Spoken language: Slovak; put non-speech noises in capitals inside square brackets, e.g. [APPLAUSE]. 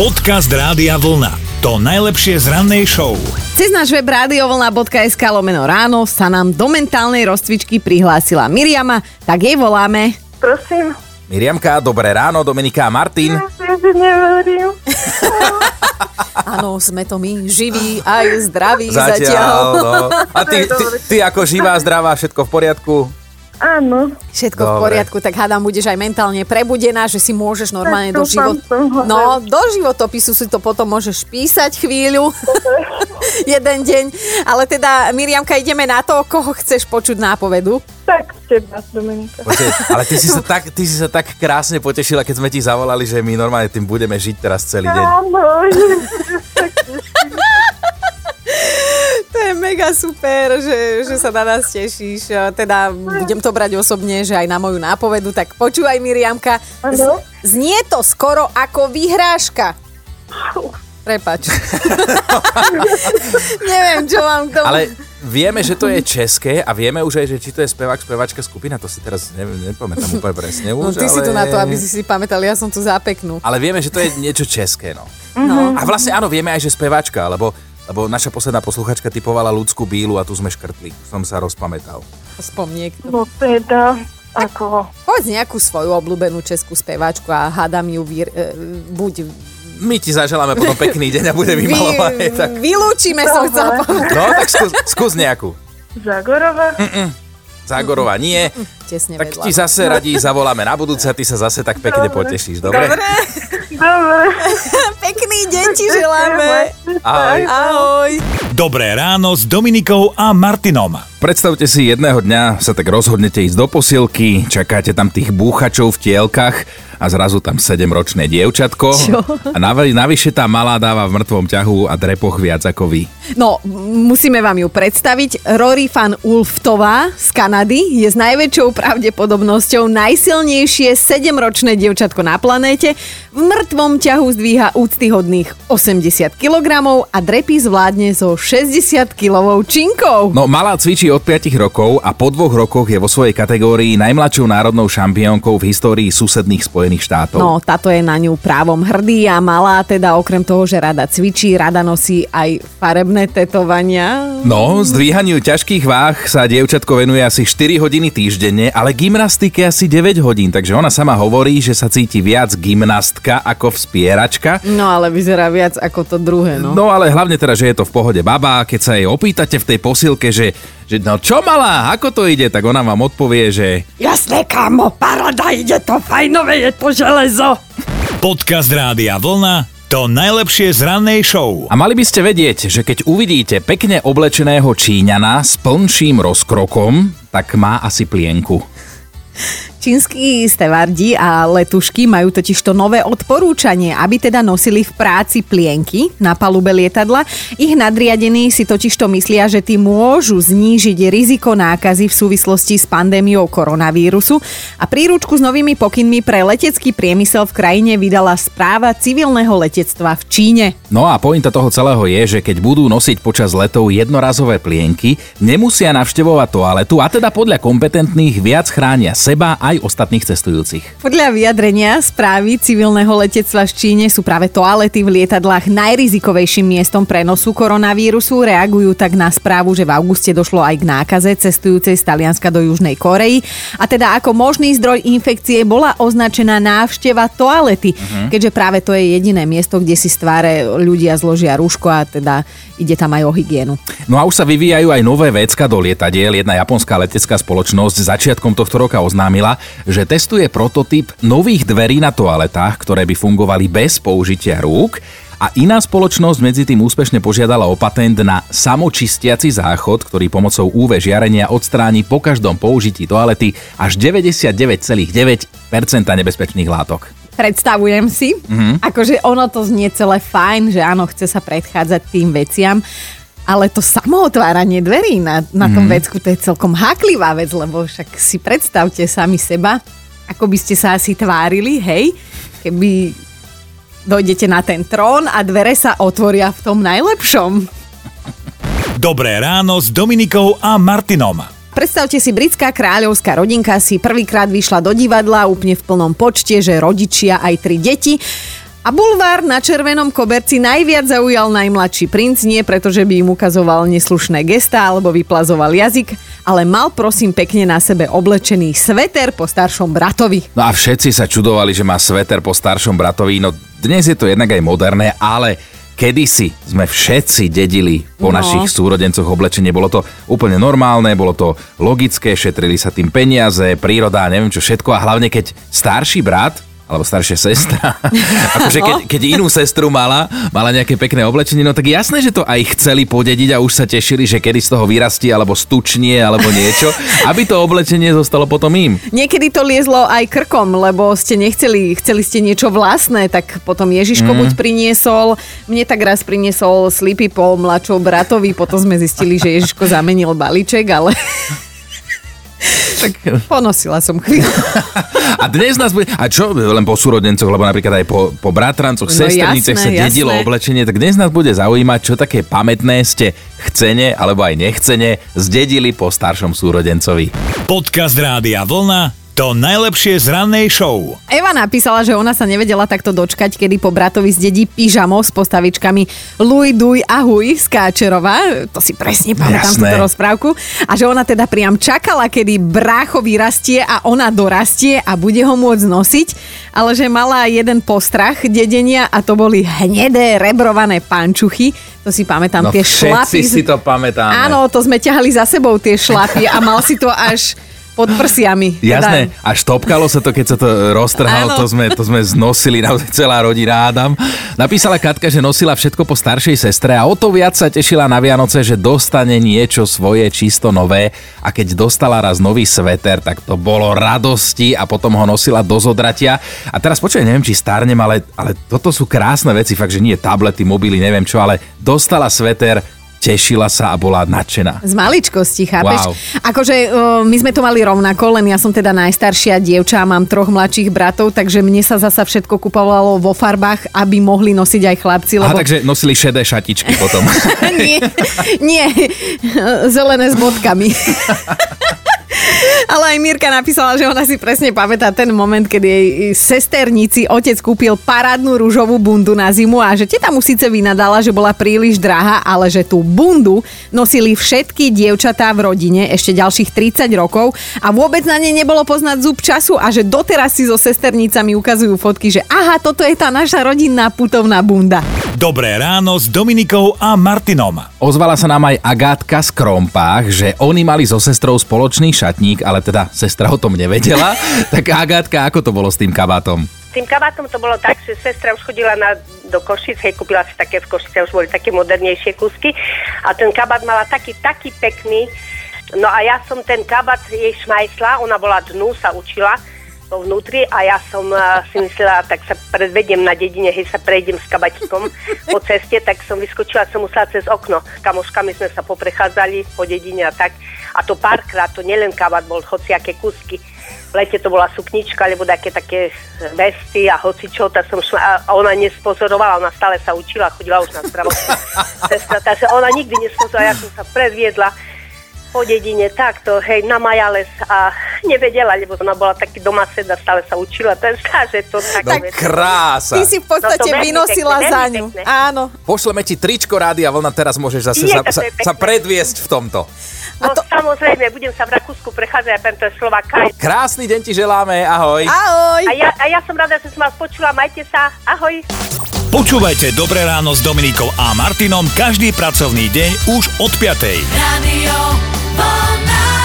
Podcast Rádia Vlna. To najlepšie z rannej show. Cez náš web radiovlna.sk lomeno ráno sa nám do mentálnej rozcvičky prihlásila Miriama, tak jej voláme. Prosím. Miriamka, dobré ráno, Dominika a Martin. Ja [LAUGHS] neverím. Áno, sme to my, živí aj zdraví Zatiaľ, zatiaľ. no. A ty, ty, ty ako živá, zdravá, všetko v poriadku? Áno. Všetko v Dobre. poriadku, tak hádam, budeš aj mentálne prebudená, že si môžeš normálne Tak do život... No, do životopisu si to potom môžeš písať chvíľu, [LAUGHS] jeden deň. Ale teda, Miriamka, ideme na to, koho chceš počuť nápovedu. Tak teba, Dominika. Počkej, ale ty si, sa [LAUGHS] tak, ty si sa tak krásne potešila, keď sme ti zavolali, že my normálne tým budeme žiť teraz celý deň. Áno, [LAUGHS] tak je mega super, že, že sa na nás tešíš. Teda budem to brať osobne, že aj na moju nápovedu. Tak počúvaj, Miriamka. Áno. Znie to skoro ako vyhrážka. Prepač. [LAUGHS] Neviem, čo mám k tomu. Ale vieme, že to je české a vieme už aj, že či to je spevák, spevačka skupina, to si teraz neviem, nepamätám úplne presne No, už, ty ale... si tu na to, aby si si pamätal, ja som tu za peknú. Ale vieme, že to je niečo české, no. No. A vlastne áno, vieme aj, že speváčka, lebo, lebo naša posledná posluchačka typovala ľudskú bílu a tu sme škrtli. Som sa rozpamätal. Spomniek. No teda, ako... Povedz nejakú svoju obľúbenú českú speváčku a hádam ju vyr, e, buď My ti zaželáme potom pekný deň a bude vymalované. vy, Tak... vylúčime, som chcela povedať. No, tak skús, skús nejakú. Zagorova? Zágorová nie, Tesne tak vedľa. ti zase radí zavoláme na budúce a ty sa zase tak pekne Dobre. potešíš, dobre? Dobre. [LAUGHS] Pekný deň ti želáme. Ahoj. Ahoj. Dobré ráno s Dominikou a Martinom. Predstavte si, jedného dňa sa tak rozhodnete ísť do posilky, čakáte tam tých búchačov v tielkach a zrazu tam 7-ročné dievčatko. Čo? A navi- navyše tá malá dáva v mŕtvom ťahu a drepoch viac ako vy. No, musíme vám ju predstaviť. Rory van Ulftová z Kanady je s najväčšou pravdepodobnosťou najsilnejšie 7-ročné dievčatko na planéte. V mŕtvom ťahu zdvíha úctyhodných 80 kg a drepy zvládne so 60 kilovou činkou. No, malá cvičí od 5 rokov a po dvoch rokoch je vo svojej kategórii najmladšou národnou šampiónkou v histórii susedných Spojených štátov. No, táto je na ňu právom hrdý a malá, teda okrem toho, že rada cvičí, rada nosí aj farebné tetovania. No, zdvíhaniu ťažkých váh sa dievčatko venuje asi 4 hodiny týždenne, ale gymnastike asi 9 hodín, takže ona sama hovorí, že sa cíti viac gymnastka ako vspieračka. No, ale vyzerá viac ako to druhé, no. No ale hlavne teda, že je to v pohode baba, keď sa jej opýtate v tej posilke, že, že no čo malá, ako to ide, tak ona vám odpovie, že Jasné, kámo, parada, ide to fajnové, je to železo. Podcast Rádia Vlna. To najlepšie z rannej show. A mali by ste vedieť, že keď uvidíte pekne oblečeného Číňana s plnším rozkrokom, tak má asi plienku. Čínsky stevardi a letušky majú totiž to nové odporúčanie, aby teda nosili v práci plienky na palube lietadla. Ich nadriadení si totiž to myslia, že tým môžu znížiť riziko nákazy v súvislosti s pandémiou koronavírusu a príručku s novými pokynmi pre letecký priemysel v krajine vydala správa civilného letectva v Číne. No a pointa toho celého je, že keď budú nosiť počas letov jednorazové plienky, nemusia navštevovať toaletu a teda podľa kompetentných viac chránia seba aj ostatných cestujúcich. Podľa vyjadrenia správy civilného letectva v Číne sú práve toalety v lietadlách najrizikovejším miestom prenosu koronavírusu. Reagujú tak na správu, že v auguste došlo aj k nákaze cestujúcej z Talianska do Južnej Korei. A teda ako možný zdroj infekcie bola označená návšteva toalety, keďže práve to je jediné miesto, kde si z tváre ľudia zložia rúško a teda ide tam aj o hygienu. No a už sa vyvíjajú aj nové vecka do lietadiel. Jedna japonská letecká spoločnosť začiatkom tohto roka oznámila, že testuje prototyp nových dverí na toaletách, ktoré by fungovali bez použitia rúk. A iná spoločnosť medzi tým úspešne požiadala o patent na samočistiaci záchod, ktorý pomocou UV žiarenia odstráni po každom použití toalety až 99,9% nebezpečných látok. Predstavujem si, mm-hmm. akože ono to znie celé fajn, že áno, chce sa predchádzať tým veciam, ale to samootváranie dverí na, na tom vecku, to je celkom háklivá vec, lebo však si predstavte sami seba, ako by ste sa asi tvárili, hej, keby dojdete na ten trón a dvere sa otvoria v tom najlepšom. Dobré ráno s Dominikou a Martinom. Predstavte si, britská kráľovská rodinka si prvýkrát vyšla do divadla úplne v plnom počte, že rodičia aj tri deti. A bulvár na červenom koberci najviac zaujal najmladší princ, nie preto, že by im ukazoval neslušné gestá alebo vyplazoval jazyk, ale mal prosím pekne na sebe oblečený sveter po staršom bratovi. No a všetci sa čudovali, že má sveter po staršom bratovi. No dnes je to jednak aj moderné, ale kedysi sme všetci dedili po No. našich súrodencoch oblečenie. Bolo to úplne normálne, bolo to logické, šetrili sa tým peniaze, príroda neviem čo všetko. A hlavne keď starší brat alebo staršia sestra, [LAUGHS] akože keď, keď inú sestru mala, mala nejaké pekné oblečenie, no tak jasné, že to aj chceli podediť a už sa tešili, že kedy z toho vyrastie, alebo stučnie, alebo niečo, [LAUGHS] aby to oblečenie zostalo potom im. Niekedy to liezlo aj krkom, lebo ste nechceli, chceli ste niečo vlastné, tak potom Ježiško mm. buď priniesol, mne tak raz priniesol slipy po mladšou bratovi, potom sme zistili, že Ježiško zamenil balíček, ale Tak ponosila som chvíľu. [LAUGHS] A dnes nás bude... A čo len po súrodencoch, lebo napríklad aj po, po bratrancoch, No sesterniciach sa dedilo jasné. oblečenie, tak dnes nás bude zaujímať, čo také pamätné ste chcene alebo aj nechcene zdedili po staršom súrodencovi. Podcast Rádia Vlna to najlepšie z rannej show. Eva napísala, že ona sa nevedela takto dočkať, kedy po bratovi zdedí pyžamo s postavičkami Luj, Duj a Huj z Káčerova. To si presne pamätám túto rozprávku. A že ona teda priam čakala, kedy brácho vyrastie a ona dorastie a bude ho môcť nosiť, ale že mala jeden postrach dedenia a to boli hnedé rebrované pančuchy. To si pamätám, No tie šlapy. si to pamätáme. Áno, to sme ťahali za sebou tie šlapy a mal si to až pod prsiami. Jasné, Teda, až topkalo sa to, keď sa to roztrhalo, Áno. to sme, to sme znosili naozaj celá rodina Adam. Napísala Katka, že nosila všetko po staršej sestre a o to viac sa tešila na Vianoce, že dostane niečo svoje čisto nové a keď dostala raz nový sveter, tak to bolo radosti a potom ho nosila do zodratia. A teraz počujem, neviem, či starnem, ale, ale toto sú krásne veci, fakt, že nie tablety, mobily, neviem čo, ale dostala sveter, tešila sa a bola nadšená. Z maličkosti, chápeš? Wow. Akože uh, my sme to mali rovnako, len ja som teda najstaršia dievča a mám troch mladších bratov, takže mne sa zasa všetko kupovalo vo farbách, aby mohli nosiť aj chlapci, Aha, lebo... takže nosili šedé šatičky potom. [LAUGHS] nie, nie, [LAUGHS] zelené s bodkami. [LAUGHS] Ale aj Mirka napísala, že ona si presne pamätá ten moment, keď jej sesternici otec kúpil parádnu rúžovú bundu na zimu a že teta mu síce vynadala, že bola príliš drahá, ale že tú bundu nosili všetky dievčatá v rodine ešte ďalších 30 rokov a vôbec na nej nebolo poznať zub času a že doteraz si so sesternicami ukazujú fotky, že aha, toto je tá naša rodinná putovná bunda. Dobré ráno s Dominikou a Martinom. Ozvala sa nám aj Agátka z Krompách, že oni mali so sestrou spoločný šatník, ale teda sestra o tom nevedela. [LAUGHS] tak Agátka, ako to bolo s tým kabátom? S tým kabátom to bolo tak, že sestra už chodila na, do Košic, hej, kúpila si také v Košice, už boli také modernejšie kusky a ten kabát mala taký, taký pekný, no a ja som ten kabát jej šmajsla, ona bola dnu, sa učila vo vnútri a ja som uh, si myslela, tak sa predvediem na dedine, hej, sa prejdem s kabaťkom po ceste, tak som vyskočila, som musela cez okno. S kamoškami sme sa poprechádzali po dedine a tak. A to párkrát, to nielen kabát, bol hociaké kusky. V lete to bola suknička, alebo také, také vesty a hocičo, tak som šla, a ona nespozorovala, ona stále sa učila, chodila už na zdravotnú [LAUGHS] takže ona nikdy nespozorovala, ja som sa predviedla po dedine takto, hej, na Majales a nevedela, lebo ona bola taký doma seda, stále sa učila, to je [LAUGHS] že to tak, No krása! Ty si v podstate No vynosila pekné, za ňu. pekné. Áno. Pošleme ti tričko Rádia Vlna, teraz môžeš zase Je, sa, sa, sa predviesť v tomto. No to... samozrejme, budem sa v Rakúsku prechádzať, ja to je Slováka. Krásny deň ti želáme, ahoj. Ahoj. A ja, a ja som rada, že som vás počula, majte sa, ahoj. Počúvajte Dobré ráno s Dominikou a Martinom každý pracovný deň už od 5. Radio All night.